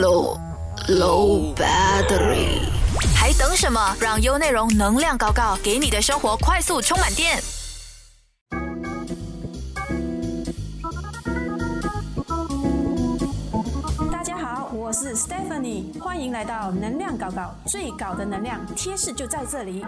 low low battery，还等什么？让优内容能量高高，给你的生活快速充满电。大家好，我是 Stephanie，欢迎来到能量搞搞，最高的能量贴士就在这里。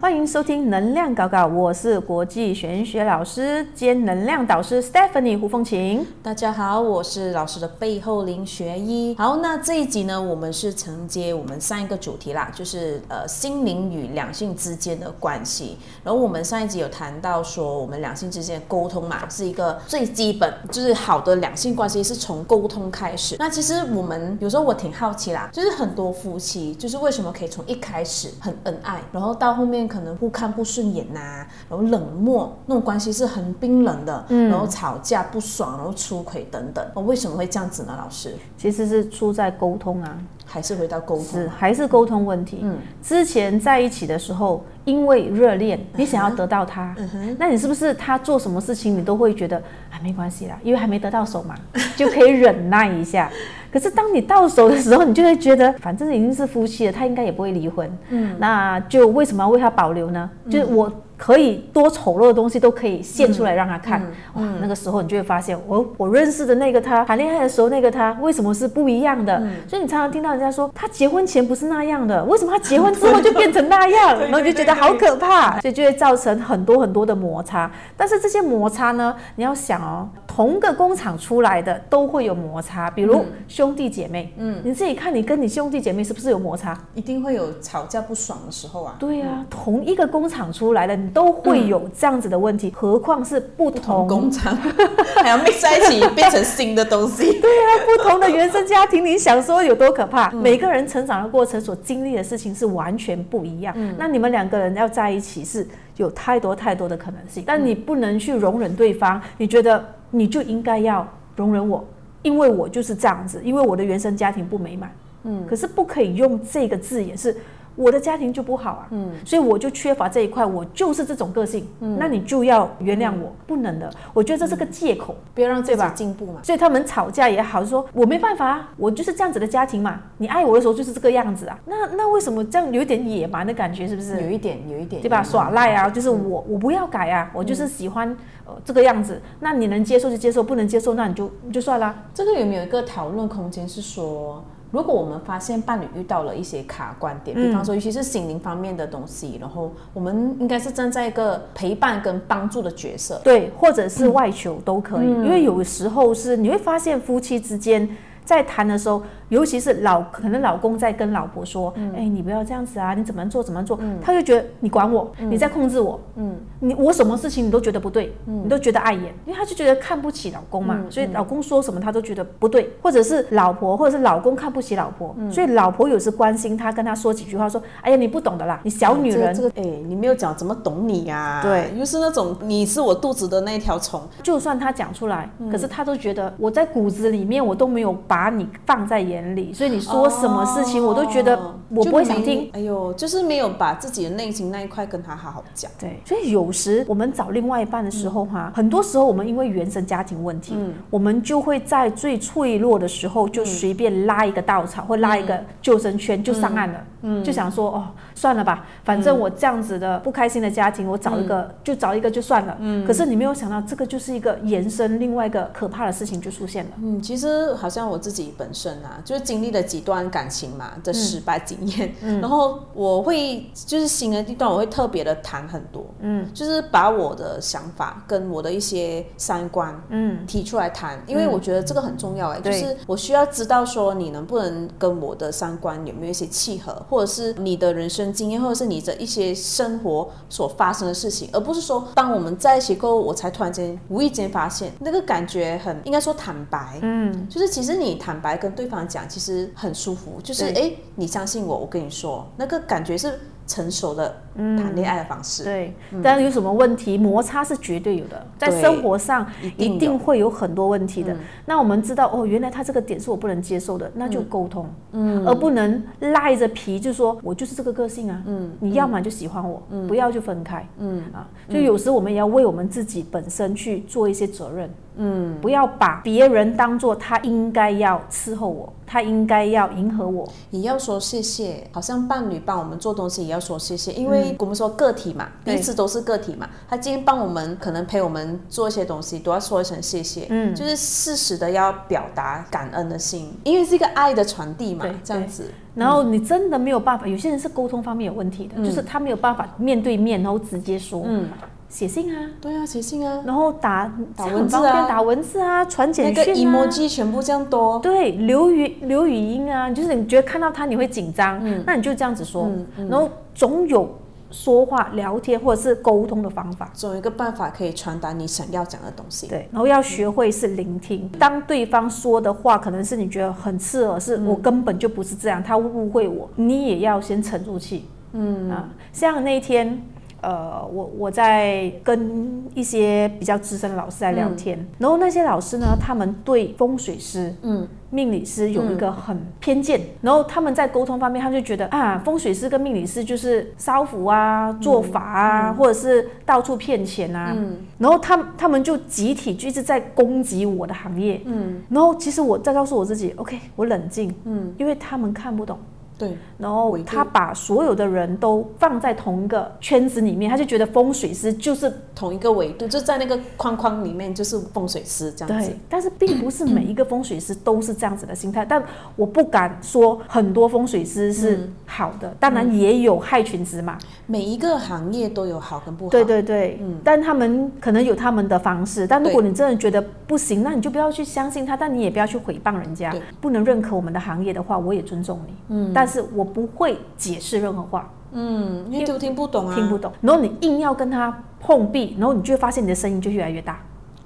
欢迎收听能量搞搞，我是国际玄学老师兼能量导师 Stephanie 胡凤琴。大家好，我是老师的背后林学一。好，那这一集呢，我们是承接我们上一个主题啦，就是呃心灵与两性之间的关系。然后我们上一集有谈到说，我们两性之间沟通嘛，是一个最基本，就是好的两性关系是从沟通开始。那其实我们有时候我挺好奇啦，就是很多夫妻就是为什么可以从一开始很恩爱，然后到后面可能互看不顺眼呐、然后冷漠，那种关系是很冰冷的，嗯然后吵架不爽，然后出轨等等。哦，为什么会这样子呢？老师其实是出在沟通啊，还是回到沟是通，还是沟通问题。嗯之前在一起的时候，因为热恋，你想要得到他，嗯哼，那你是不是他做什么事情你都会觉得啊没关系啦，因为还没得到手嘛，就可以忍耐一下。可是当你到手的时候，你就会觉得 反正已经是夫妻了，他应该也不会离婚，嗯那就为什么要为他保留呢？就是我可以多丑陋的东西都可以献出来让他看，嗯哇，那个时候你就会发现，我我认识的那个他，谈恋爱的时候那个他，为什么是不一样的？嗯所以你常常听到人家说，他结婚前不是那样的，为什么他结婚之后就变成那样？然后就觉得好可怕，所以就会造成很多很多的摩擦。但是这些摩擦呢，你要想哦，同个工厂出来的都会有摩擦，比如兄弟姐妹，嗯，你自己看你跟你兄弟姐妹是不是有摩擦？一定会有吵架不爽的时候啊。对啊，同一个工厂出来的，你都会有这样子的问题，何况是不同同工厂 还要 mix 在一起变成新的东西。对啊，不同的原生家庭，你想说有多可怕？每个人成长的过程所经历的事情是完全不一样。那你们两个人要在一起是有太多太多的可能性，但你不能去容忍对方，你觉得你就应该要容忍我，因为我就是这样子，因为我的原生家庭不美满。嗯，可是不可以用这个字眼是。我的家庭就不好啊，嗯，所以我就缺乏这一块，我就是这种个性，嗯，那你就要原谅我，不能的，我觉得这是个借口，不要让自己进步嘛。所以他们吵架也好，说我没办法啊，我就是这样子的家庭嘛，你爱我的时候就是这个样子啊。那那为什么这样有一点野蛮的感觉，是不是？有一点，有一点，对吧？耍赖啊，就是我我不要改啊，我就是喜欢呃这个样子。那你能接受就接受，不能接受那你就就算啦。这个有没有一个讨论空间？是说，如果我们发现伴侣遇到了一些卡关点，比方说，尤其是心灵方面的东西，然后我们应该是站在一个陪伴跟帮助的角色。对，或者是外求都可以，因为有时候是你会发现夫妻之间。在谈的时候，尤其是老可能老公在跟老婆说：“哎、你不要这样子啊，你怎么做怎么做。他就觉得你管我，你在控制我，嗯。你我什么事情你都觉得不对，你都觉得碍眼，因为他就觉得看不起老公嘛，所以老公说什么他都觉得不对，或者是老婆或者是老公看不起老婆，所以老婆有时关心他，跟他说几句话，说：“哎呀，你不懂的啦，你小女人。这个，这个哎，你没有讲怎么懂你呀、对，又是那种你是我肚子的那条虫。就算他讲出来，可是他都觉得我在骨子里面我都没有把你放在眼里，所以你说什么事情我都觉得我不会想听。哎呦，就是没有把自己的内心那一块跟他好好讲。对，所以有时我们找另外一半的时候哈，很多时候我们因为原生家庭问题，我们就会在最脆弱的时候就随便拉一个稻草或拉一个救生圈就上岸了，嗯。就想说哦算了吧，反正我这样子的不开心的家庭，我找一个就找一个就算了。嗯。可是你没有想到，这个就是一个延伸另外一个可怕的事情就出现了。嗯，其实好像我自己本身啊，就是经历了几段感情嘛的失败经验，嗯然后我会就是新的地段我会特别的谈很多，嗯，就是把我的想法跟我的一些三观，嗯，提出来谈，因为我觉得这个很重要哎、就是我需要知道说你能不能跟我的三观有没有一些契合，或者是你的人生经验，或者是你的一些生活所发生的事情，而不是说当我们在一起过后，我才突然间无意间发现那个感觉很应该说坦白，嗯，就是其实你坦白跟对方讲，其实很舒服，就是哎，诶你相信我，我跟你说，那个感觉是成熟的谈恋爱的方式。对，但是有什么问题，摩擦是绝对有的，在生活上一定有一定会有很多问题的。那我们知道哦，原来他这个点是我不能接受的，那就沟通，嗯，而不能赖着皮，就说我就是这个个性啊，嗯，你要么就喜欢我，不要就分开，嗯。啊，就有时我们也要为我们自己本身去做一些责任。嗯，不要把别人当做他应该要伺候我，他应该要迎合我。也要说谢谢，好像伴侣帮我们做东西也要说谢谢，因为我们说个体嘛，对彼此都是个体嘛。他今天帮我们，可能陪我们做一些东西，都要说一声谢谢。嗯就是适时的要表达感恩的心，因为是一个爱的传递嘛对，这样子。然后你真的没有办法，有些人是沟通方面有问题的，就是他没有办法面对面，然后直接说，嗯，写信啊，对啊，写信啊，然后打打文字啊打文字啊，传那个简讯啊。emoji 全部这样多，对，留语留语音啊，就是你觉得看到他你会紧张，那你就这样子说，然后总有说话、聊天或者是沟通的方法。总有一个办法可以传达你想要讲的东西。对，然后要学会是聆听。当对方说的话可能是你觉得很刺耳，是我根本就不是这样，他误会我，你也要先沉住气。嗯啊，像那一天。呃，我我在跟一些比较资深的老师在聊天，然后那些老师呢，他们对风水师、嗯，命理师有一个很偏见，然后他们在沟通方面，他们就觉得啊，风水师跟命理师就是烧符啊、做法啊，或者是到处骗钱啊，然后他们他们就集体就一直在攻击我的行业，嗯，然后其实我在告诉我自己，OK，我冷静，嗯，因为他们看不懂。对，然后他把所有的人都放在同一个圈子里面，他就觉得风水师就是同一个维度，就在那个框框里面，就是风水师这样子对。，但是并不是每一个风水师都是这样子的心态。但我不敢说很多风水师是好的，当然也有害群之马。每一个行业都有好跟不好。对对对，嗯但他们可能有他们的方式。但如果你真的觉得不行，那你就不要去相信他，但你也不要去诽谤人家。不能认可我们的行业的话，我也尊重你。嗯，但是我不会解释任何话。嗯，因为都听不懂啊，听不懂，然后你硬要跟他碰壁，然后你就会发现你的声音就越来越大，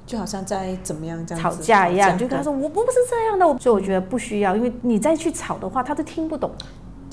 就好像在怎么样这样吵架一样，你就跟他说我不是这样的，所以我觉得不需要，因为你再去吵的话，他都听不懂。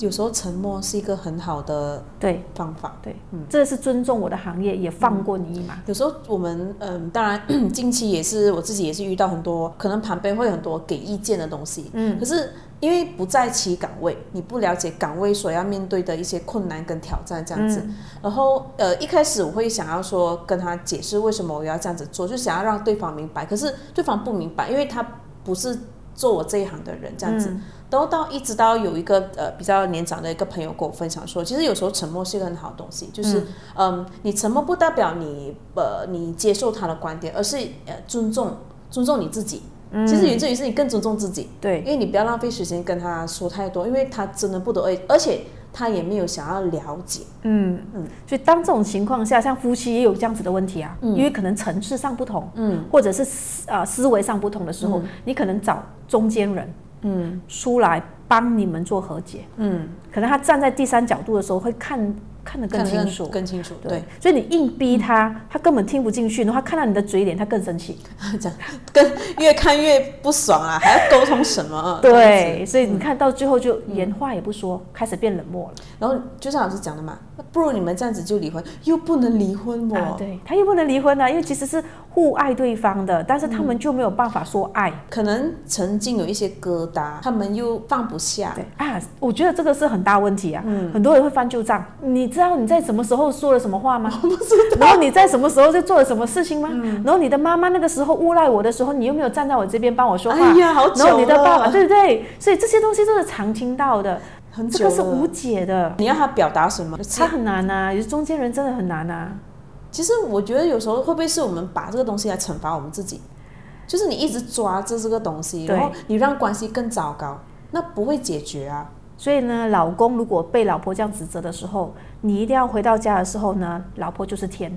有时候沉默是一个很好的对方法。对，嗯这是尊重我的行业，也放过你一马。有时候我们嗯，当然 近期也是我自己也是遇到很多，可能旁边会有很多给意见的东西，嗯，可是因为不在其岗位，你不了解岗位所要面对的一些困难跟挑战这样子，然后呃一开始我会想要说跟他解释为什么我要这样子做，就想要让对方明白，可是对方不明白，因为他不是做我这一行的人这样子。然后到一直到有一个呃比较年长的一个朋友跟我分享说，其实有时候沉默是一个很好的东西，就是嗯。你沉默不代表你呃你接受他的观点，而是呃尊重尊重你自己。其实源自于是你更尊重自己，对。因，为你不要浪费时间跟他说太多，因为他真的不懂，而而且他也没有想要了解。嗯。嗯，所以当这种情况下，像夫妻也有这样子的问题啊，因为可能层次上不同，嗯，或者是思呃思维上不同的时候，你可能找中间人，嗯，出来帮你们做和解，嗯，可能他站在第三角度的时候会看看得更清楚，更清楚，对，所以你硬逼他，他根本听不进去，然后他看到你的嘴脸，他更生气。这样跟越看越不爽啊，还要沟通什么？对，所以你看到最后就连话也不说，开始变冷漠了。然后就像老师讲的嘛，那不如你们这样子就离婚，又不能离婚哦。啊，对，他又不能离婚啊，因为其实是互爱对方的，但是他们就没有办法说爱。可能曾经有一些疙瘩，他们又放不下。对啊，我觉得这个是很大问题啊。很多人会翻旧账。你知道你在什么时候说了什么话吗？不知道。然后你在什么时候就做了什么事情吗？然后你的妈妈那个时候诬赖我的时候，你又没有站在我这边帮我说话？哎呀好久然后你的爸爸，对不对？所以这些东西都是常听到的，很久这个是无解的。你要他表达什么？他很难啊，有中间人真的很难啊。其实我觉得有时候会不会是我们把这个东西来惩罚我们自己？就是你一直抓着这个东西，然后你让关系更糟糕，那不会解决啊。所以呢，老公如果被老婆这样指责的时候，你一定要回到家的时候呢，老婆就是天，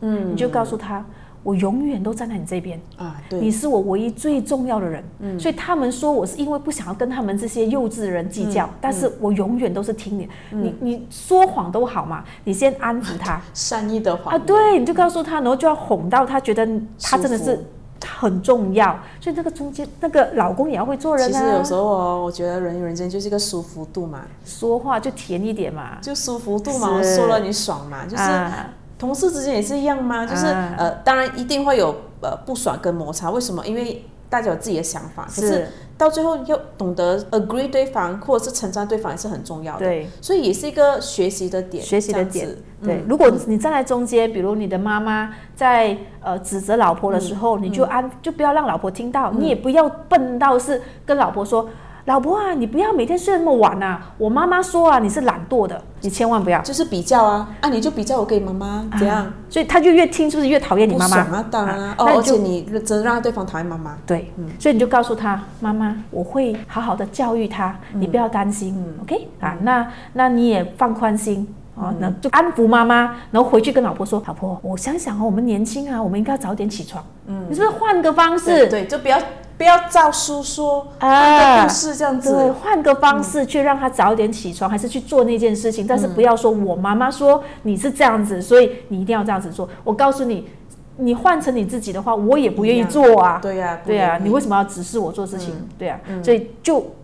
嗯，你就告诉他，我永远都站在你这边，啊，对，你是我唯一最重要的人。嗯。所以他们说我是因为不想要跟他们这些幼稚的人计较，但是我永远都是听你，你你说谎都好嘛，你先安抚他。善意的谎啊，对，你就告诉他，然后就要哄到他觉得他真的是很重要，所以那个中间那个老公也要会做人啊。其实有时，候哦，我觉得人与人之间就是一个舒服度嘛，说话就甜一点嘛，就舒服度嘛，我说了你爽嘛，就是啊同事之间也是一样嘛，就是、啊呃，当然一定会有呃不爽跟摩擦，为什么？因为大家有自己的想法，可是是到最后要懂得 agree 对方，或者是称赞对方也是很重要的。对，所以也是一个学习的点，学习的点。对嗯，如果你站在中间，比如你的妈妈在呃指责老婆的时候，你就安就不要让老婆听到，你也不要笨到是跟老婆说。老婆啊，你不要每天睡那么晚啊！我妈妈说啊，你是懒惰的，你千万不要。就是比较啊，啊，你就比较我跟你妈妈怎样？啊所以他就越听，是不是越讨厌你妈妈？啊，当然啊，哦，而且你真让对方讨厌妈妈。对，嗯所以你就告诉他，妈妈，我会好好的教育他，你不要担心、o k 啊，那那你也放宽心。哦，那就安抚妈妈，然后回去跟老婆说：“老婆，我想想啊，我们年轻啊，我们应该要早点起床。嗯，你是不是换个方式？对对，就不要不要照书说，啊换个故事这样对，子。换个方式去让他早点起床，还是去做那件事情，但是不要说我妈妈说你是这样子，所以你一定要这样子做。我告诉你，你换成你自己的话，我也不愿意做啊。对呀，对啊，你为什么要指示我做事情？对啊，所以就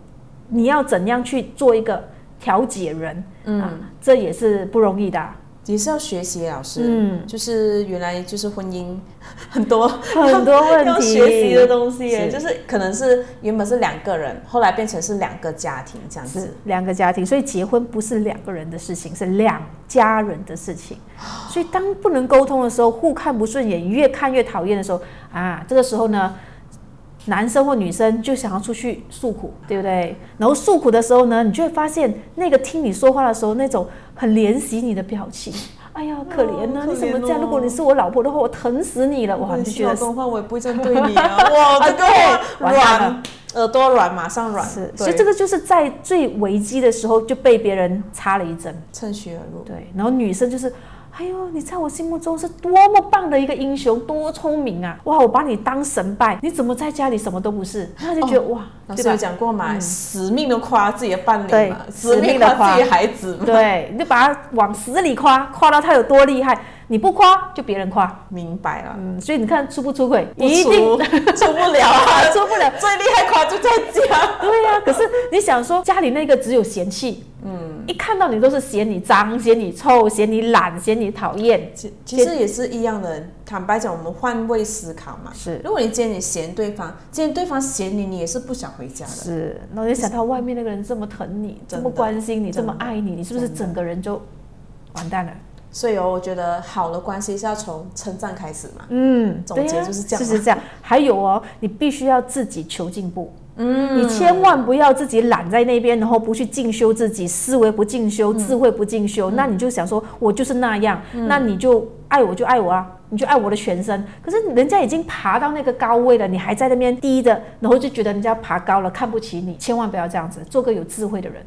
你要怎样去做一个调解人，嗯、啊，这也是不容易的啊、也是要学习老师，嗯就是原来就是婚姻 很多很多问要题学习的东西耶，就是可能是原本是两个人，后来变成是两个家庭这样子。两个家庭，所以结婚不是两个人的事情，是两家人的事情。所以当不能沟通的时候，互看不顺眼，越看越讨厌的时候啊，这个时候呢，男生或女生就想要出去诉苦，对不对？然后诉苦的时候呢，你就会发现那个听你说话的时候那种很怜惜你的表情。哎呀，可怜呐、可你怎么这样？哦如果你是我老婆的话，我疼死你了！哇，你就觉得老公话，我也不会这样对你啊！哇，这个对软，耳朵软，马上软。是，所以这个就是在最危机的时候就被别人插了一针。趁虚而入。对，然后女生就是，哎呦，你在我心目中是多么棒的一个英雄，多聪明啊！哇，我把你当神拜，你怎么在家里什么都不是？他就觉得、哇，老师有？讲过嘛，死命的夸自己的伴侣嘛，死死命的夸夸自己的孩子嘛，对，你就把他往死里夸，夸到他有多厉害，你不夸就别人夸。明白了，嗯，所以你看出不出轨，不一定出 出不了啊，出不了。最厉害夸就在家。对呀、可是你想说家里那个只有嫌弃，嗯，一看到你都是嫌你脏、嫌你臭、嫌你懒、嫌你讨厌，其其实也是一样的，坦白讲，我们换位思考嘛。是如果你今天你嫌对方，今天对方嫌你，你也是不想回家的。是，然后你想到外面那个人这么疼你，这么关心你，这么爱你，你是不是整个人就完蛋了？所以哦，我觉得好的关系是要从称赞开始嘛。嗯，总结就是这样就是这样。还有哦，你必须要自己求进步。嗯，你千万不要自己懒在那边，然后不去进修自己，思维不进修，嗯智慧不进修，那你就想说，我就是那样，那你就爱我就爱我啊，你就爱我的全身。可是人家已经爬到那个高位了，你还在那边低的，然后就觉得人家爬高了，看不起你，千万不要这样子，做个有智慧的人。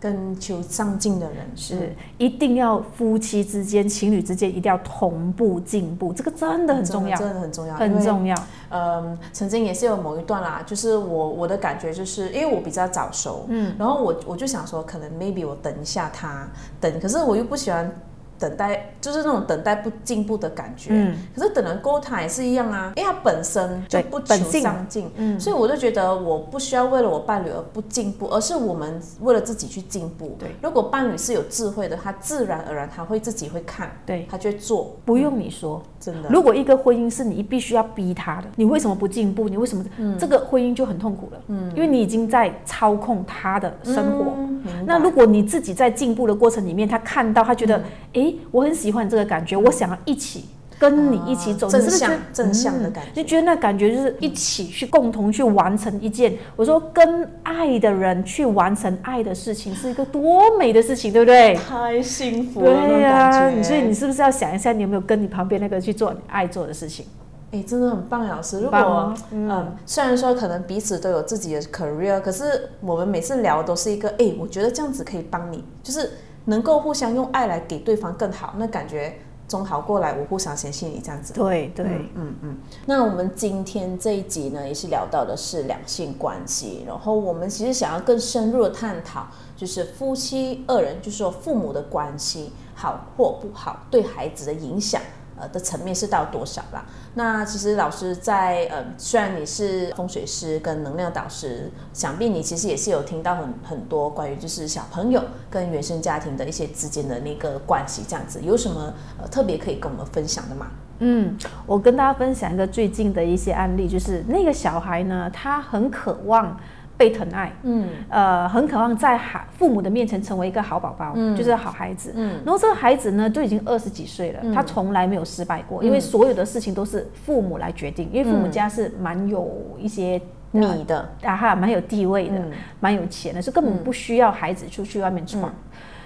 跟求上进的人是，一定要夫妻之间、情侣之间一定要同步进步，这个真的很重要，真的很重要，很重要。嗯，曾经也是有某一段啦，就是我我的感觉就是，因为我比较早熟，嗯，然后我我就想说，可能 maybe 我等一下他等，可是我又不喜欢等待，就是那种等待不进步的感觉，嗯可是等了过后他也是一样啊，因为他本身就不求上进，嗯所以我就觉得我不需要为了我伴侣而不进步，而是我们为了自己去进步。对，如果伴侣是有智慧的，他自然而然他会自己会看，对，他就会做，不用你说。真的。如果一个婚姻是你必须要逼他的，你为什么不进步？你为什么、嗯这个婚姻就很痛苦了？嗯，因为你已经在操控他的生活。嗯那如果你自己在进步的过程里面，他看到他觉得，嗯诶，我很喜欢这个感觉，我想要一起跟你一起走，啊正向正向的嗯感觉就觉得那感觉就是一起去共同去完成一件，我说跟爱的人去完成爱的事情，是一个多美的事情，对不对？太幸福了，对呀、所以你是不是要想一下，你有没有跟你旁边那个去做你爱做的事情？哎、真的很棒，老师。如果哦嗯虽然说可能彼此都有自己的 career，可是我们每次聊都是一个，哎、我觉得这样子可以帮你，就是能够互相用爱来给对方更好，那感觉总好过来我互相嫌弃你这样子。对对，嗯嗯。那我们今天这一集呢，也是聊到的是两性关系，然后我们其实想要更深入的探讨，就是夫妻二人，就是说父母的关系好或不好，对孩子的影响。呃的层面是到多少啦？那其实老师在呃，虽然你是风水师跟能量导师，想必你其实也是有听到很很多关于就是小朋友跟原生家庭的一些之间的那个关系，这样子有什么呃特别可以跟我们分享的吗？嗯，我跟大家分享一个最近的一些案例，就是那个小孩呢，他很渴望被疼爱，嗯。呃，很渴望在孩父母的面前成为一个好宝宝，嗯。就是好孩子。嗯。然后这个孩子呢，都已经二十几岁了，他从来没有失败过，因为所有的事情都是父母来决定，因为父母家是蛮有一些。米的，啊哈，蛮有地位的嗯，蛮、有钱的，是根本不需要孩子出去外面闯。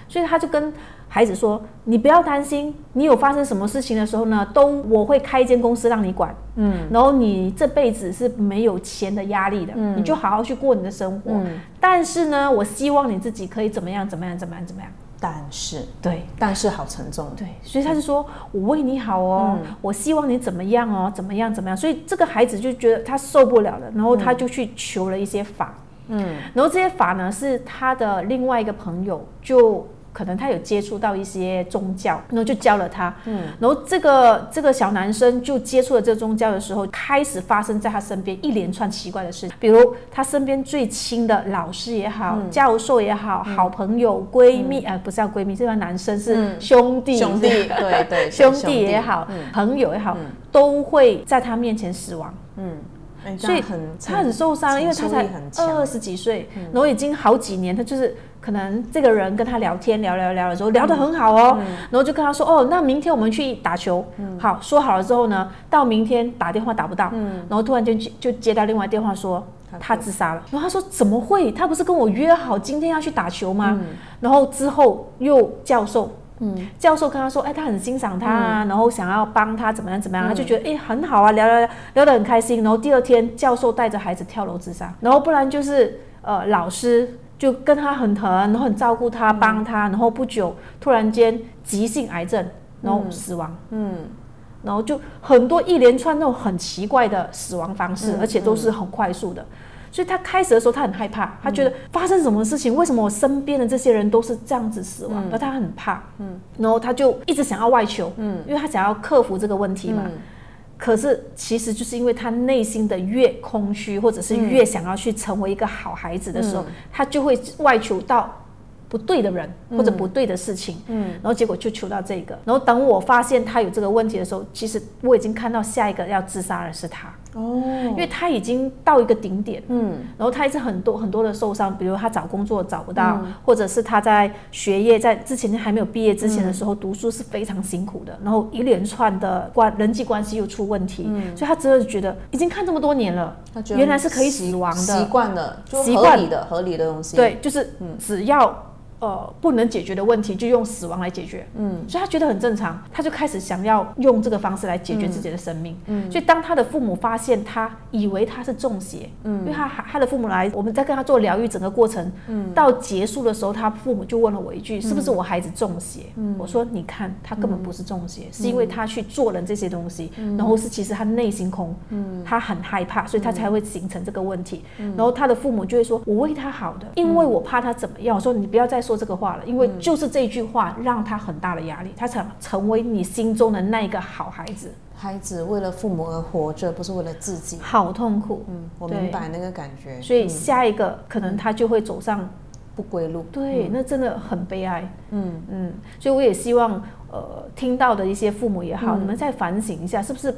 所以他就跟孩子说：“你不要担心，你有发生什么事情的时候呢，都我会开一间公司让你管。嗯然后你这辈子是没有钱的压力的，嗯你就好好去过你的生活。嗯但是呢，我希望你自己可以怎么样，怎么样，怎么样，怎么样。但是对。”但是好沉重，对，所以他就说：“我为你好哦，嗯我希望你怎么样哦，怎么样怎么样。”所以这个孩子就觉得他受不了了，然后他就去求了一些法，嗯然后这些法呢是他的另外一个朋友，就可能他有接触到一些宗教，然后就教了他。嗯。然后这个这个小男生就接触了这个宗教的时候，开始发生在他身边一连串奇怪的事情，比如他身边最亲的老师也好，嗯。教授也好，好朋友、闺蜜，呃，不是叫闺蜜，这个男生是嗯。兄弟，兄弟，对对，兄弟也好，嗯。朋友也好，嗯。都会在他面前死亡。嗯，所以很他很受伤，因为他才二十几岁，然后已经好几年，他就是可能这个人跟他聊天聊聊聊的时候聊得很好哦，嗯。然后就跟他说哦，那明天我们去打球，好说好了之后呢，到明天打电话打不到，然后突然间就就接到另外电话说嗯他他自杀了，然后他说怎么会？他不是跟我约好今天要去打球吗？嗯。然后之后又教授。嗯，教授跟他说，哎，他很欣赏他啊，然后想要帮他怎么样怎么样，他就觉得哎很好啊，聊聊聊聊得很开心。然后第二天，教授带着孩子跳楼自杀，然后不然就是呃老师就跟他很疼，然后很照顾他，帮他，然后不久突然间急性癌症，然后死亡。嗯。然后就很多一连串那种很奇怪的死亡方式，嗯而且都是很快速的。所以他开始的时候他很害怕，他觉得发生什么事情，为什么我身边的这些人都是这样子死亡，而他很怕。嗯，然后他就一直想要外求，嗯，因为他想要克服这个问题嘛。嗯可是其实就是因为他内心的越空虚，或者是越想要去成为一个好孩子的时候，嗯。他就会外求到不对的人或者不对的事情，嗯。然后结果就求到这个。然后等我发现他有这个问题的时候，其实我已经看到下一个要自杀的是他，哦，因为他已经到一个顶点。嗯。然后他一直很多很多的受伤，比如他找工作找不到，或者是他在学业在之前还没有毕业之前的时候、读书是非常辛苦的，然后一连串的关人际关系又出问题，所以他真的觉得已经看这么多年了，他觉得原来是可以死亡的习惯了，就合理的合理的东西，，对，就是只要。呃，不能解决的问题就用死亡来解决，嗯所以他觉得很正常，他就开始想要用这个方式来解决自己的生命。嗯所以当他的父母发现他以为他是中邪，嗯因为他他的父母来，我们在跟他做疗愈整个过程，嗯到结束的时候，他父母就问了我一句：“是不是我孩子中邪？”我说：“你看，他根本不是中邪，是因为他去做了这些东西，然后是其实他内心空，嗯他很害怕，所以他才会形成这个问题。然后他的父母就会说：‘我为他好的，因为我怕他怎么样。’我说：‘你不要再说这个话了，因为就是这句话让他很大的压力，他想成为你心中的那一个好孩子，孩子为了父母而活着，不是为了自己。好痛苦。嗯，我明白那个感觉，所以嗯下一个可能他就会走上不归路。对，那真的很悲哀。嗯。嗯，所以我也希望，呃，听到的一些父母也好，嗯。你们再反省一下，是不是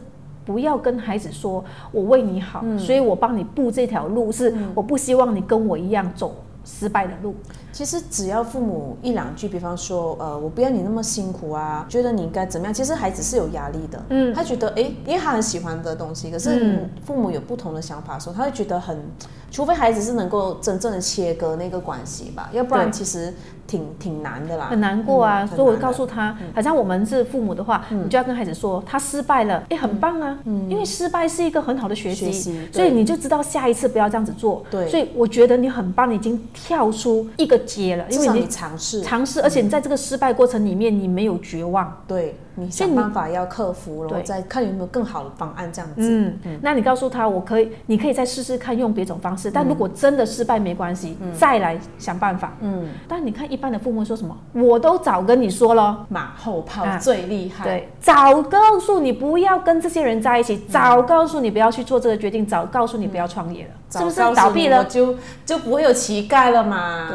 不要跟孩子说“我为你好”，嗯。所以我帮你布这条路，是我不希望你跟我一样走失败的路。其实只要父母一两句，比方说，呃，我不要你那么辛苦啊，觉得你应该怎么样，其实孩子是有压力的。嗯他觉得，诶，因为他很喜欢的东西，可是嗯父母有不同的想法的时候，他会觉得很，除非孩子是能够真正的切割那个关系吧，要不然其实挺挺难的啦，很难过啊，嗯所以我很难的告诉他，好像我们是父母的话，你就要跟孩子说，他失败了，哎，很棒啊，因为失败是一个很好的学习，学习所以你就知道下一次不要这样子做。对。所以我觉得你很棒，你已经跳出一个阶了，因为你尝试，尝试，而且你在这个失败过程里面，你没有绝望。对你想办法要克服，然后对。再看有没有更好的方案，这样子。嗯，那你告诉他，我可以，你可以再试试看用别种方式，但如果真的失败没关系，再来想办法。嗯，但你看一般的父母说什么，我都早跟你说了。马后炮啊最厉害，对，早告诉你不要跟这些人在一起，早告诉你不要去做这个决定，早告诉你不要创业了，是不是倒闭了？就就不会有乞丐了嘛。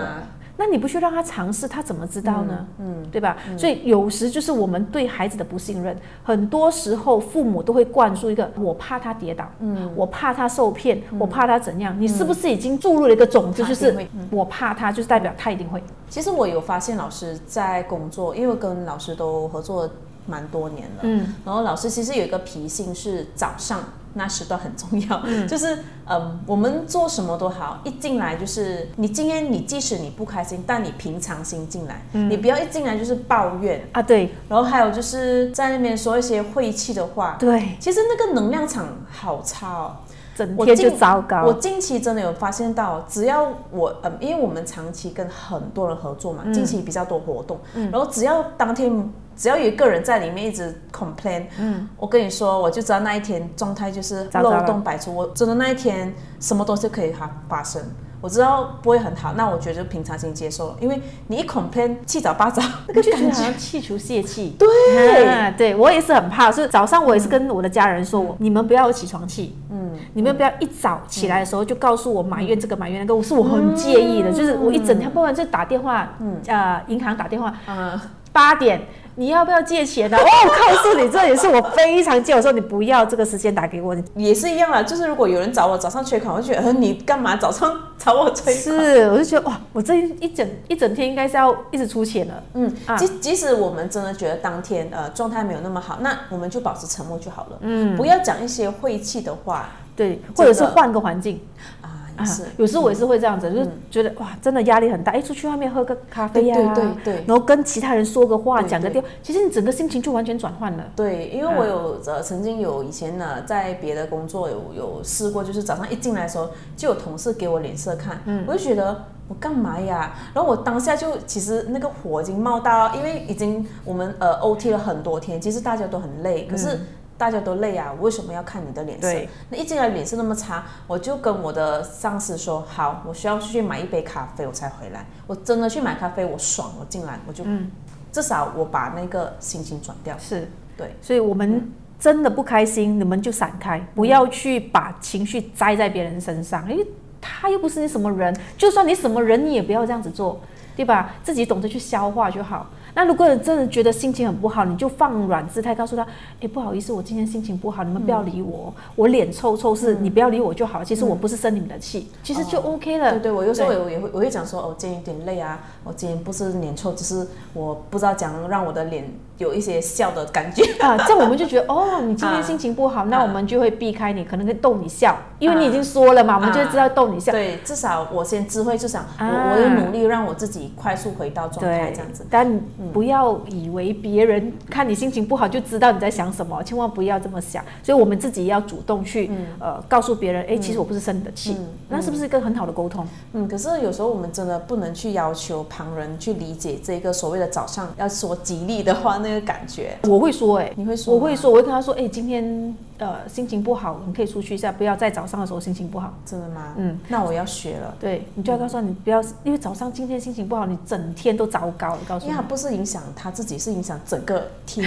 那你不去让他尝试，他怎么知道呢？嗯，对吧？所以有时就是我们对孩子的不信任，很多时候父母都会灌输一个我怕他跌倒，嗯，我怕他受骗，我怕他怎样？你是不是已经注入了一个种子，就是我怕他，就是代表他一定会。其实我有发现老师在工作，因为跟老师都合作蛮多年了，嗯，然后老师其实有一个脾性是早上那时段很重要，就是嗯，我们做什么都好，一进来就是你今天你即使你不开心，但你平常心进来，你不要一进来就是抱怨，啊，对。然后还有就是在那边说一些晦气的话，对，其实那个能量场好差哦。整天就糟糕。我近期真的有发现到，只要我嗯，因为我们长期跟很多人合作嘛，嗯。近期比较多活动，然后只要当天只要有一个人在里面一直 complain，嗯，我跟你说，我就知道那一天状态就是漏洞百出，我真的那一天什么东西可以发发生。我知道不会很好，那我觉得就平常心接受了，因为你一 complain 七早八早，那个就感觉好像气出泄气。对。啊，对我也是很怕，所以早上我也是跟我的家人说，我你们不要有起床气，嗯，你们不要一早起来的时候就告诉我埋怨这个埋怨那个，我是我很介意的，就是我一整天，不管就打电话，呃，银行打电话，嗯，八点。你要不要借钱呢、哦，我告诉你，这也是我非常介意。我说你不要这个时间打给我，也是一样啦。就是如果有人找我早上催款，我就觉得，呃，你干嘛早上 找我催款？是，我就觉得哇，我这一整一整天应该是要一直出钱了。嗯，啊即即使我们真的觉得当天呃状态没有那么好，那我们就保持沉默就好了。嗯，不要讲一些晦气的话对，或者是换个环境。啊，啊有时候我也是会这样子，就是觉得哇，真的压力很大。哎，出去外面喝个咖啡呀、对对对然后跟其他人说个话，讲个电话，其实你整个心情就完全转换了。对，因为嗯我有呃曾经有以前呢在别的工作有有试过，就是早上一进来的时候就有同事给我脸色看，嗯我就觉得我干嘛呀？然后我当下就其实那个火已经冒到，因为已经我们呃 OT 了很多天，其实大家都很累，可是。大家都累啊，我为什么要看你的脸色？那一进来脸色那么差，我就跟我的上司说，好，我需要去买一杯咖啡，我才回来。我真的去买咖啡，我爽，我进来我就，嗯至少我把那个心情转掉。是，对，所以我们真的不开心，你们就闪开，不要去把情绪栽在别人身上，因为他又不是你什么人，就算你什么人，你也不要这样子做，对吧？自己懂得去消化就好。那如果你真的觉得心情很不好，你就放软姿态告诉他：“哎，不好意思，我今天心情不好，你们不要理我，我脸臭臭是你不要理我就好。其实我不是生你们的气，其实就 OK 了。对对，我有时候我也会我会讲说，哦，今天有点累啊，我今天不是脸臭，只是我不知道讲让我的脸有一些笑的感觉。啊，这样我们就觉得哦，你今天啊心情不好，那我们就会避开你，可能会逗你笑，因为你已经说了嘛，我们就会知道逗你笑。对，至少我先知会，至少我、啊我有努力让我自己快速回到状态，这样子。但不要以为别人看你心情不好就知道你在想什么，千万不要这么想。所以我们自己要主动去、呃告诉别人，哎，其实我不是生你的气，那是不是一个很好的沟通？嗯，可是有时候我们真的不能去要求旁人去理解这个所谓的早上要说吉利的话，那个感觉。我会说、哎，你会说我会说，我会跟他说，哎，今天呃心情不好，你可以出去一下，不要在早上的时候心情不好。真的吗？嗯，那我要学了。对，你就要告诉他，你不要，因为早上今天心情不好，你整天都糟糕。告诉你因为他，不是影响他自己，是影响整个 team，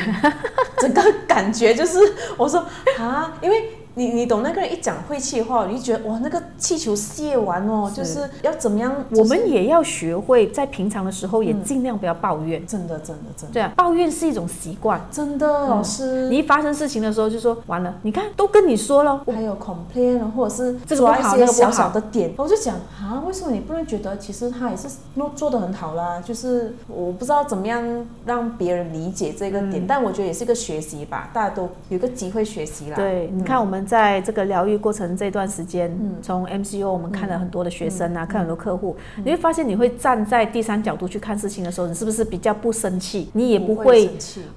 整个感觉就是我说啊，因为你你懂那个人一讲晦气的话，你就觉得哇，那个气球泄完哦，是就是要怎么样？我们也要学会在平常的时候也尽量不要抱怨。真的真的真的对啊，抱怨是一种习惯。真的，老师。你一发生事情的时候就说完了，你看都跟你说了，还有 complain，或者是这个不抓一些好那个不好小小的点，我就讲啊，为什么你不能觉得其实他也是做做的很好啦？就是我不知道怎么样让别人理解这个点，但我觉得也是一个学习吧，大家都有个机会学习啦。对，你看我们在这个疗愈过程这段时间，从 MCU 我们看了很多的学生啊，看很多客户，你会发现你会站在第三角度去看事情的时候，你是不是比较不生气？你也不会。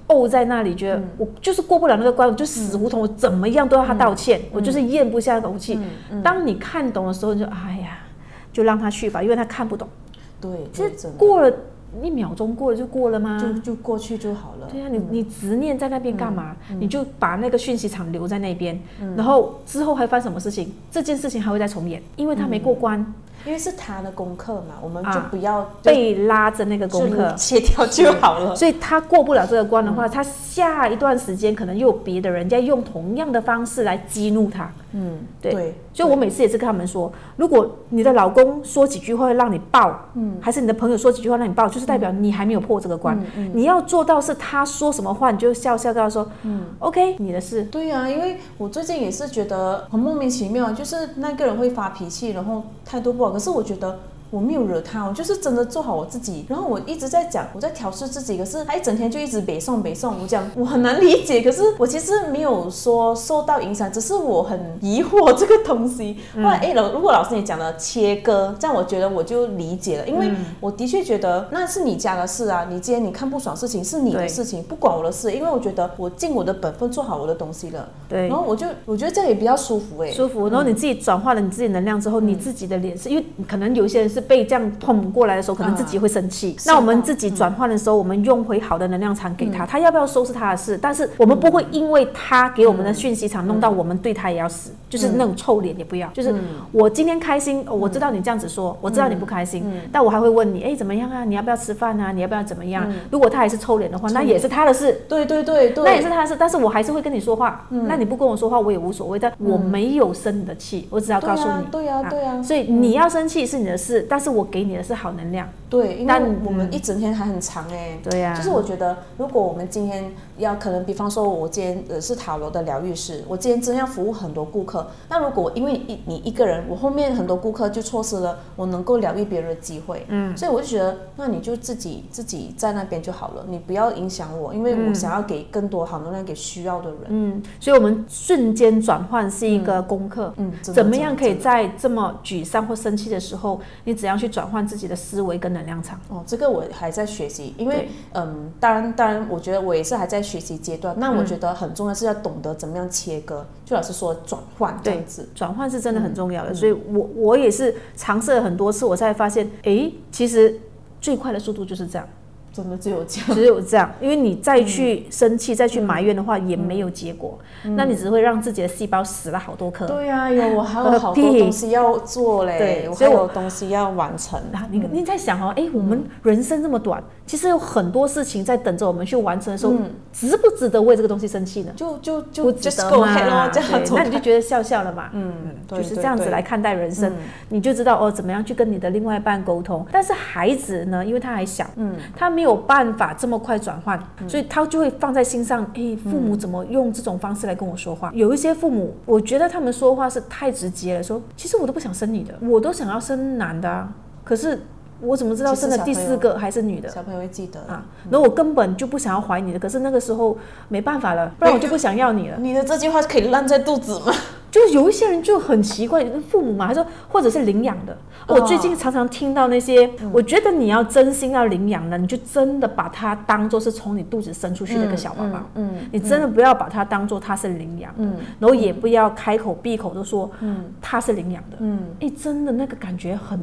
怄在那里，觉得我就是过不了那个关，我就死胡同，我怎么样都要他道歉，我就是咽不下那口气。当你看懂的时候，你就哎呀，就让他去吧，因为他看不懂。对，其实过了一秒钟过了就过了吗？就就过去就好了。对啊，你你执念在那边干嘛？嗯你就把那个讯息场留在那边，然后之后还发生什么事情，这件事情还会再重演，因为他没过关，因为是他的功课嘛，我们就啊不要被拉着那个功课。切掉就好了。所以他过不了这个关的话，嗯他下一段时间可能又有别的人家用同样的方式来激怒他。嗯，对对，所以我每次也是跟他们说，如果你的老公说几句话会让你爆，嗯，还是你的朋友说几句话让你爆，就是代表你还没有破这个关。你要做到是他说什么话你就笑笑跟他说，嗯，OK，你的事。对呀、因为我最近也是觉得很莫名其妙，就是那个人会发脾气，然后态度不好，可是我觉得。我没有惹他，我就是真的做好我自己。然后我一直在讲，我在调试自己，可是他一整天就一直北宋北宋，我讲我很难理解。可是我其实没有说受到影响，只是我很疑惑这个东西。后来哎，老如果老师你讲了切割，这样我觉得我就理解了，因为我的确觉得那是你家的事啊，你今天你看不爽事情是你的事情，不管我的事。因为我觉得我尽我的本分做好我的东西了。对然后我就我觉得这样也比较舒服哎、舒服，然后你自己转化了你自己能量之后，你自己的脸是因为可能有些人是被这样捅过来的时候，可能自己会生气。是那我们自己转换的时候，我们用回好的能量场给他，他要不要收是他的事，但是我们不会因为他给我们的讯息场弄到我们对他也要死，就是那种臭脸也不要。就是我今天开心，哦我知道你这样子说，我知道你不开心，但我还会问你，哎，怎么样啊？你要不要吃饭啊？你要不要怎么样？如果他还是臭脸的话，那也是他的事。对对对对，那也是他的事，但是我还是会跟你说话。那你不跟我说话，我也无所谓。但我没有生你的气，我只要告诉你。对呀对呀所以你要生气是你的事，但是我给你的是好能量。对，因但为我们一整天还很长哎、对呀就是我觉得，如果我们今天要可能，比方说，我今天呃是塔罗的疗愈师，我今天真的要服务很多顾客，那如果因为一你一个人，我后面很多顾客就错失了我能够疗愈别人的机会，嗯，所以我就觉得，那你就自己自己在那边就好了，你不要影响我，因为我想要给更多好能量给需要的人，嗯，所以我们瞬间转换是一个功课。嗯，怎么样可以在这么沮丧或生气的时候，你怎样去转换自己的思维跟能量场？哦，这个我还在学习，因为嗯，当然当然，我觉得我也是还在学习阶段。那我觉得很重要是要懂得怎么样切割，就老师说转换这样子。转换是真的很重嗯要的，所以我我也是尝试了很多次，我才发现，诶，其实最快的速度就是这样。真的只有这样。只有这样，因为你再去生气、再去埋怨的话，也没有结果，那你只会让自己的细胞死了好多颗。对呀、有我还有好多东西要做嘞，我还对我有东西要完成。啊，你你在想哦，哎、我们人生这么短，其实有很多事情在等着我们去完成的时候，值不值得为这个东西生气呢？就就就不值得嘛，这样对那你就觉得笑笑了嘛。嗯，就是这样子来看待人生，你就知道哦，怎么样去跟你的另外一半沟通。但是孩子呢，因为他还小，嗯，他没有办法这么快转换，所以他就会放在心上。诶，父母怎么用这种方式来跟我说话？有一些父母，我觉得他们说话是太直接了，说其实我都不想生你的，我都想要生男的啊，可是我怎么知道生了第四个还是女的？小朋友会记得啊，然后我根本就不想要怀你的，可是那个时候没办法了，不然我就不想要你了。你的这句话可以烂在肚子吗？就有一些人就很奇怪，父母嘛，他说或者是领养的。哦。我最近常常听到那些，我觉得你要真心要领养的，你就真的把它当做是从你肚子生出去的一个小宝宝，嗯，你真的不要把它当做它是领养的，然后也不要开口闭口都说，他是领养的，嗯。哎，真的那个感觉很、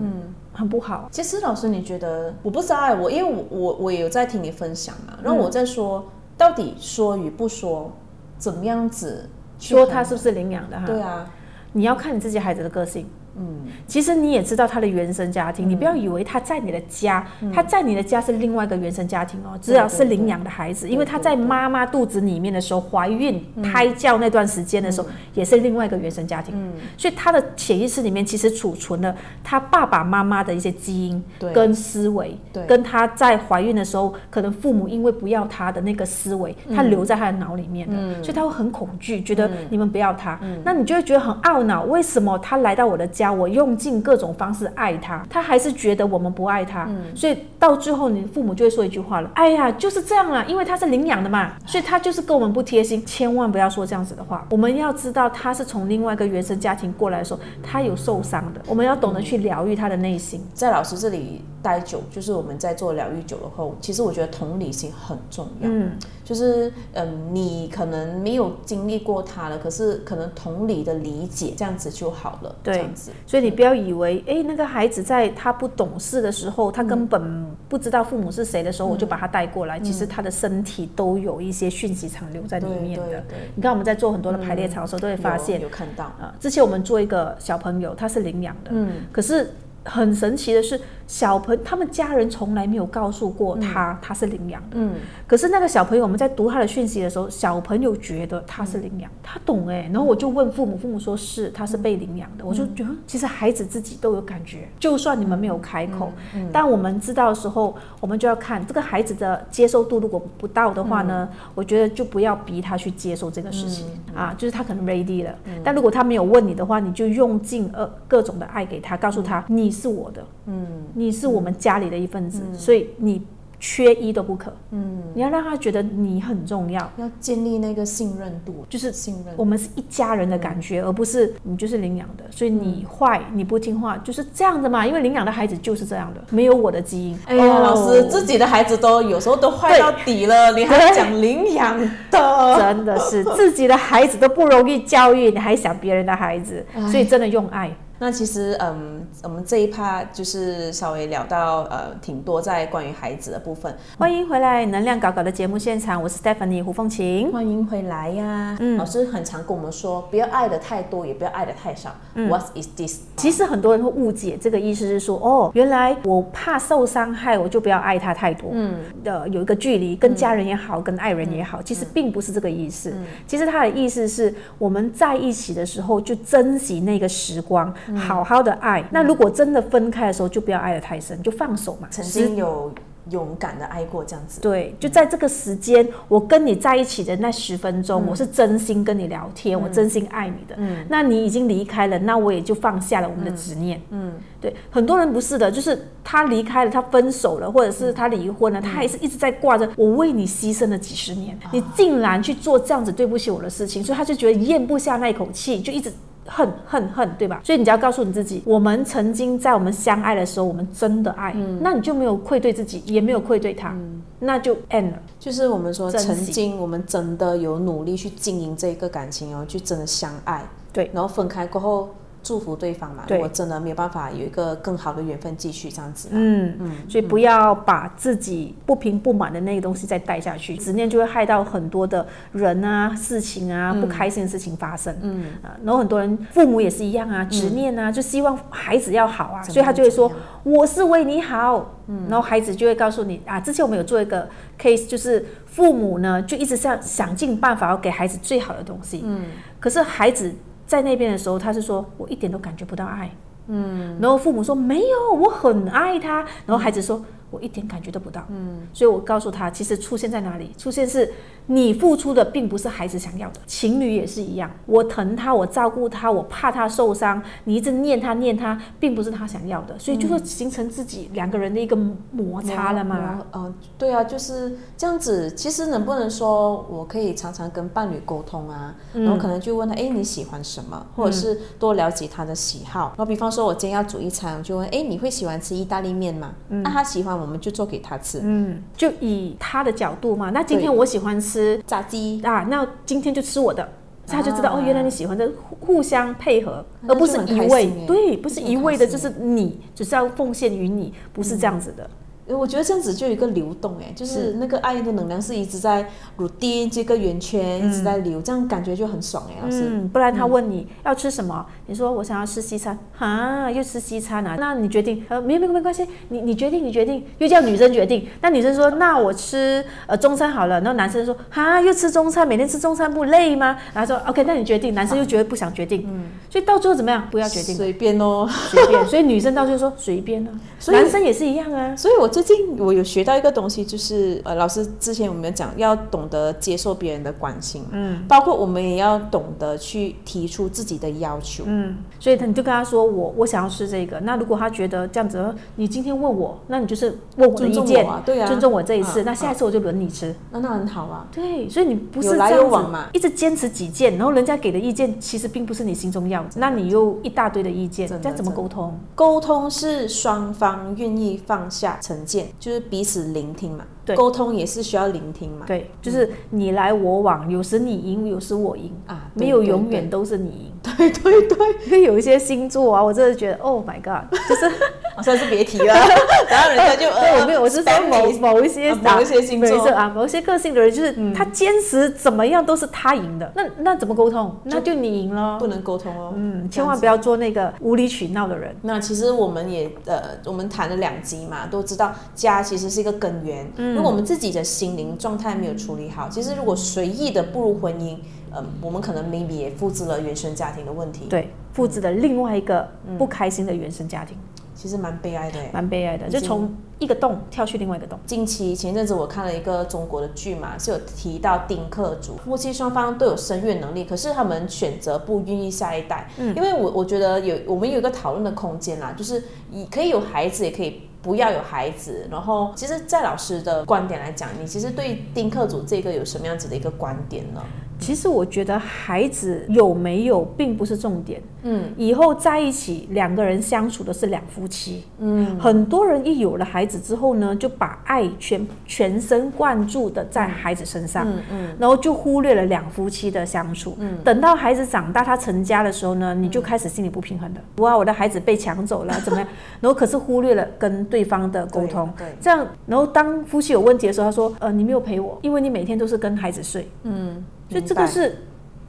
很不好。其实老师，你觉得我不知道哎，我因为我我我也有在听你分享啊，然后我在说，到底说与不说，怎么样子说他是不是领养的哈？对啊，你要看你自己孩子的个性。嗯，其实你也知道他的原生家庭，你不要以为他在你的家，他在你的家是另外一个原生家庭哦，只要是领养的孩子，因为他在妈妈肚子里面的时候，怀孕、胎教那段时间的时候，也是另外一个原生家庭，所以他的潜意识里面其实储存了他爸爸妈妈的一些基因对。跟思维对，跟他在怀孕的时候，可能父母因为不要他的那个思维，他留在他的脑里面的，所以他会很恐惧，觉得你们不要他，那你就会觉得很懊恼，为什么他来到我的家，我用尽各种方式爱他，他还是觉得我们不爱他，所以到最后你父母就会说一句话了，哎呀，就是这样啦，因为他是领养的嘛，所以他就是跟我们不贴心，千万不要说这样子的话。我们要知道他是从另外一个原生家庭过来的时候，他有受伤的，我们要懂得去疗愈他的内心。在老师这里待久，就是我们在做疗愈久了后，其实我觉得同理心很重要。嗯，就是嗯，你可能没有经历过他了，可是可能同理的理解这样子就好了。对这样子。所以你不要以为，哎，那个孩子在他不懂事的时候，他根本不知道父母是谁的时候，我就把他带过来。其实他的身体都有一些讯息残留在里面的。对对，你看我们在做很多的排列场的时候，都会发现有有看到，啊，之前我们做一个小朋友，他是领养的，嗯，可是很神奇的是，小朋他们家人从来没有告诉过他他是领养的。嗯，可是那个小朋友，我们在读他的讯息的时候，小朋友觉得他是领养，他懂哎、然后我就问父母，父母说是他是被领养的，我就觉得其实孩子自己都有感觉，就算你们没有开口，但我们知道的时候，我们就要看这个孩子的接受度，如果不到的话呢，我觉得就不要逼他去接受这个事情、啊，就是他可能 ready 了，但如果他没有问你的话，你就用尽呃各种的爱给他，告诉他你是我的，嗯，你是我们家里的一份子，所以你缺一都不可，嗯，你要让他觉得你很重要。要建立那个信任度，就是信任。我们是一家人的感觉，而不是你就是领养的，所以你坏，你不听话，就是这样的嘛。因为领养的孩子就是这样的，没有我的基因。哎呀，老师，自己的孩子都有时候都坏到底了，你还讲领养的？真的是自己的孩子都不容易教育，你还想别人的孩子，所以真的用爱。那其实，嗯，我们这一趴就是稍微聊到呃挺多在关于孩子的部分。欢迎回来能量搞搞的节目现场，我是 Stephanie 胡凤琴。欢迎回来呀、嗯，老师很常跟我们说，不要爱的太多，也不要爱的太少。What is this？其实很多人会误解这个意思是说，哦，原来我怕受伤害，我就不要爱他太多。嗯，的有一个距离，跟家人也好，跟爱人也好，其实并不是这个意思。其实他的意思是我们在一起的时候，就珍惜那个时光，好好的爱。那如果真的分开的时候，就不要爱的太深，就放手嘛。曾经有勇敢的爱过这样子。对，就在这个时间，我跟你在一起的那十分钟，我是真心跟你聊天，我真心爱你的。嗯，那你已经离开了，那我也就放下了我们的执念。嗯，对，很多人不是的，就是他离开了，他分手了，或者是他离婚了，他还是一直在挂着我为你牺牲了几十年，你竟然去做这样子对不起我的事情，所以他就觉得咽不下那一口气，就一直。恨恨恨，对吧？所以你只要告诉你自己，我们曾经在我们相爱的时候，我们真的爱，那你就没有愧对自己，也没有愧对他，那就 end 了。就是我们说，曾经我们真的有努力去经营这一个感情哦，去真的相爱。对然后分开过后，祝福对方嘛。对如果真的没有办法有一个更好的缘分继续这样子嗯。嗯所以不要把自己不平不满的那个东西再带下去，执念就会害到很多的人啊、事情啊、不开心的事情发生。嗯啊，然后很多人父母也是一样啊，执念啊，就希望孩子要好啊，所以他就会说我是为你好。嗯，然后孩子就会告诉你啊，之前我们有做一个 case，就是父母呢就一直想想尽办法要给孩子最好的东西。嗯，可是孩子在那边的时候，他是说我一点都感觉不到爱。嗯，然后父母说没有，我很爱他。然后孩子说，我一点感觉都不到。嗯，所以我告诉他，其实出现在哪里？出现是你付出的，并不是孩子想要的。情侣也是一样，我疼他，我照顾他，我怕他受伤，你一直念他念他，并不是他想要的，所以就说形成自己两个人的一个摩擦了嘛。嗯呃，对啊，就是这样子。其实能不能说我可以常常跟伴侣沟通啊？嗯然后可能就问他，哎，你喜欢什么？或者是多了解他的喜好。然后比方说，我今天要煮一餐，我就问，哎，你会喜欢吃意大利面吗？那他喜欢，我们就做给他吃。嗯，就以他的角度嘛。那今天我喜欢吃炸鸡，啊，那今天就吃我的。他就知道、啊哦，原来你喜欢的，互互相配合，而不是很一味。对，不是一味的，就是你只是要奉献于你，不是这样子的。呃我觉得这样子就有一个流动，哎，就是那个爱的能量是一直在 routine 这个圆圈一直在流，这样感觉就很爽哎，老师。嗯，不然他问你要吃什么，你说我想要吃西餐，哈，又吃西餐啊？那你决定，呃，没没没关系，你你决定，你决定，又叫女生决定。那女生说，那我吃呃中餐好了。然后男生说，哈，又吃中餐，每天吃中餐不累吗？然后说 OK，那你决定。男生又觉得不想决定，嗯所以到最后怎么样？不要决定，随便哦。随便。所以女生到最后说随便啊，所以男生也是一样啊。所以我最近我有学到一个东西，就是呃，老师之前我们有讲要懂得接受别人的关心，嗯，包括我们也要懂得去提出自己的要求，嗯，所以他你就跟他说我我想要吃这个。那如果他觉得这样子，你今天问我，那你就是问我的意见，啊对啊尊重我这一次。嗯那下一次我就轮你吃。那那很好啊。对，所以你不是有来这样子有往嘛一直坚持己见，然后人家给的意见其实并不是你心中要的，那你又一大堆的意见，这样怎么沟通？沟通是双方愿意放下成见，就是彼此聆听嘛。对沟通也是需要聆听嘛。对，就是你来我往，有时你赢，有时我赢，啊，没有永远。都是你赢。对对对对，因为有一些星座啊，我真的觉得，Oh my God，就是好像是别提了，然后人家就对，呃，我没有，我是说某某一些啊某一些星座啊，某一些个性的人，就是他坚持怎么样都是他赢的，那那怎么沟通？那就你赢了不。能沟通哦，嗯，千万不要做那个无理取闹的人。那其实我们也呃，我们谈了两集嘛，都知道家其实是一个根源。嗯如果我们自己的心灵状态没有处理好，其实如果随意的步入婚姻，嗯、我们可能 maybe 也复制了原生家庭的问题。，对，复制了另外一个不开心的原生家庭，其实蛮悲哀的哎。蛮悲哀的，就从一个洞跳去另外一个洞。近期前阵子我看了一个中国的剧嘛，是有提到丁克族夫妻双方都有生育能力，可是他们选择不孕育下一代，嗯因为我我觉得有我们有一个讨论的空间啦，就是你可以有孩子，也可以。不要有孩子，然后其实，在老师的观点来讲，你其实对丁克族这个有什么样子的一个观点呢？其实我觉得孩子有没有并不是重点，嗯，以后在一起两个人相处的是两夫妻，嗯，很多人一有了孩子之后呢，就把爱全全神贯注的在孩子身上，嗯嗯，然后就忽略了两夫妻的相处。嗯，等到孩子长大，他成家的时候呢，你就开始心里不平衡的。哇，我的孩子被抢走了，怎么样？然后可是忽略了跟对方的沟通。对，对这样，然后当夫妻有问题的时候，他说：“呃，你没有陪我，因为你每天都是跟孩子睡。”嗯，所以这个是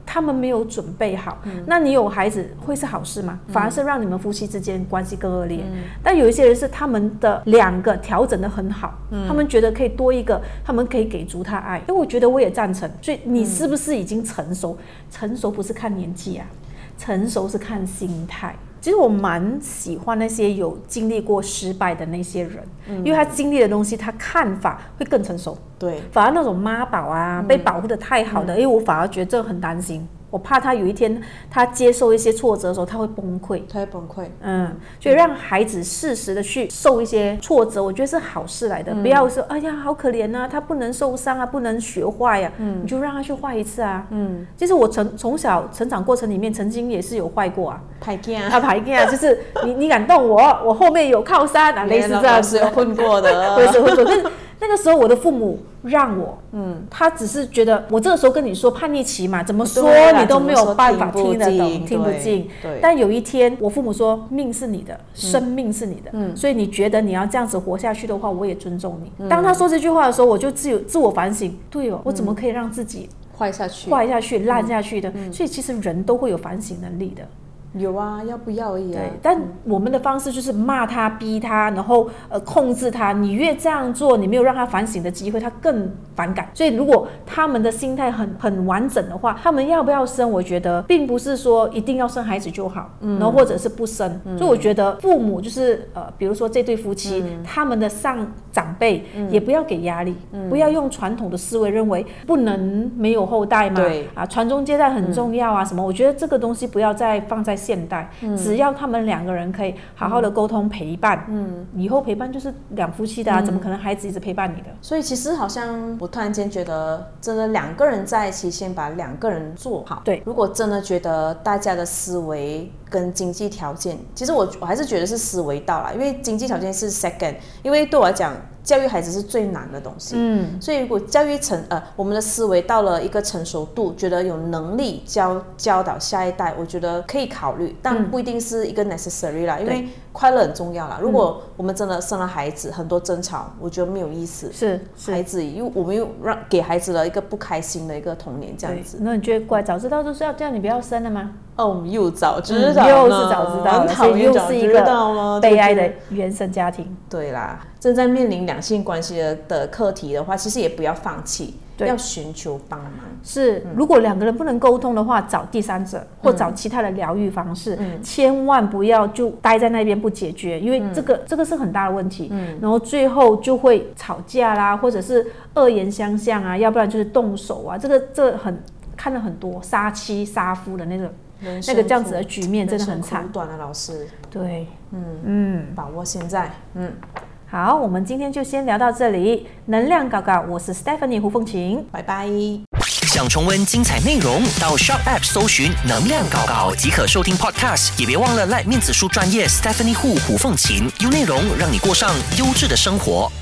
他们没有准备好。那你有孩子会是好事吗？反而是让你们夫妻之间关系更恶劣。但有一些人是他们的两个调整的很好，他们觉得可以多一个，他们可以给足他爱。因为我觉得我也赞成。所以你是不是已经成熟？成熟不是看年纪啊，成熟是看心态。其实我蛮喜欢那些有经历过失败的那些人，因为他经历的东西，他看法会更成熟。对，反而那种妈宝啊，被保护的太好的，因为我反而觉得这很担心，我怕他有一天他接受一些挫折的时候，他会崩溃。他会崩溃。嗯，所以让孩子适时的去受一些挫折，我觉得是好事来的。不要说哎呀好可怜啊，他不能受伤啊，不能学坏呀、嗯你就让他去坏一次啊。嗯，其实我从从小成长过程里面，曾经也是有坏过啊。太惊啊，排练啊，就是你你敢动我，我后面有靠山啊，类似这样子混过的，会是会是那个时候我的父母让我，嗯，他只是觉得我这个时候跟你说叛逆期嘛，怎么说你都没有办法听得懂，听不进。对但有一天我父母说命是你的，生命是你的，嗯所以你觉得你要这样子活下去的话，我也尊重嗯你。当他说这句话的时候，我就自有自我反省，对哦，我怎么可以让自己坏下去。坏下去、烂下去的？嗯所以其实人都会有反省能力的。有啊，要不要而已啊对。，但我们的方式就是骂他、逼他，然后呃控制他。你越这样做，你没有让他反省的机会，他更反感。所以如果他们的心态很很完整的话，他们要不要生，我觉得并不是说一定要生孩子就好，然后或者是不生。所以我觉得父母就是呃，比如说这对夫妻，他们的上长辈也不要给压力，不要用传统的思维认为不能没有后代嘛，对啊，传宗接代很重要啊，什么？我觉得这个东西不要再放在现代，只要他们两个人可以好好的沟通陪伴，嗯，以后陪伴就是两夫妻的啊，怎么可能孩子一直陪伴你的？所以其实好像我突然间觉得，真的两个人在一起，先把两个人做好。对如果真的觉得大家的思维跟经济条件，其实我我还是觉得是思维到了，因为经济条件是 second，因为对我来讲，教育孩子是最难的东西。嗯，所以如果教育成呃我们的思维到了一个成熟度，觉得有能力教教导下一代，我觉得可以考虑，但不一定是一个 necessary 啦，因为快乐很重要啦。如果我们真的生了孩子，很多争吵，我觉得没有意思。是是。孩子又我们又让给孩子了一个不开心的一个童年，这样子。那你觉得怪？早知道就是要叫你不要生了吗？哦，我们又早知嗯道了，又是早知道了，很讨厌早知是一个悲哀的原生家庭。对啦，正在面临两性关系的的课题的话，其实也不要放弃，要寻求帮忙。是，如果两个人不能沟通的话，找第三者或找其他的疗愈方式，千万不要就待在那边不解决，因为这个、这个是很大的问题。然后最后就会吵架啦，或者是恶言相向啊，要不然就是动手啊，这个这个很看了很多杀妻杀夫的那个人生那个这样子的局面真的很惨苦。短的，老师，对，嗯，嗯，把握现在，嗯，好，我们今天就先聊到这里。能量搞搞，我是 Stephanie 胡凤琴。拜拜。想重温精彩内容，到 Shop App 搜寻“能量搞搞”即可收听 Podcast。也别忘了赖面子书专业 Stephanie 胡胡凤琴，有内容让你过上优质的生活。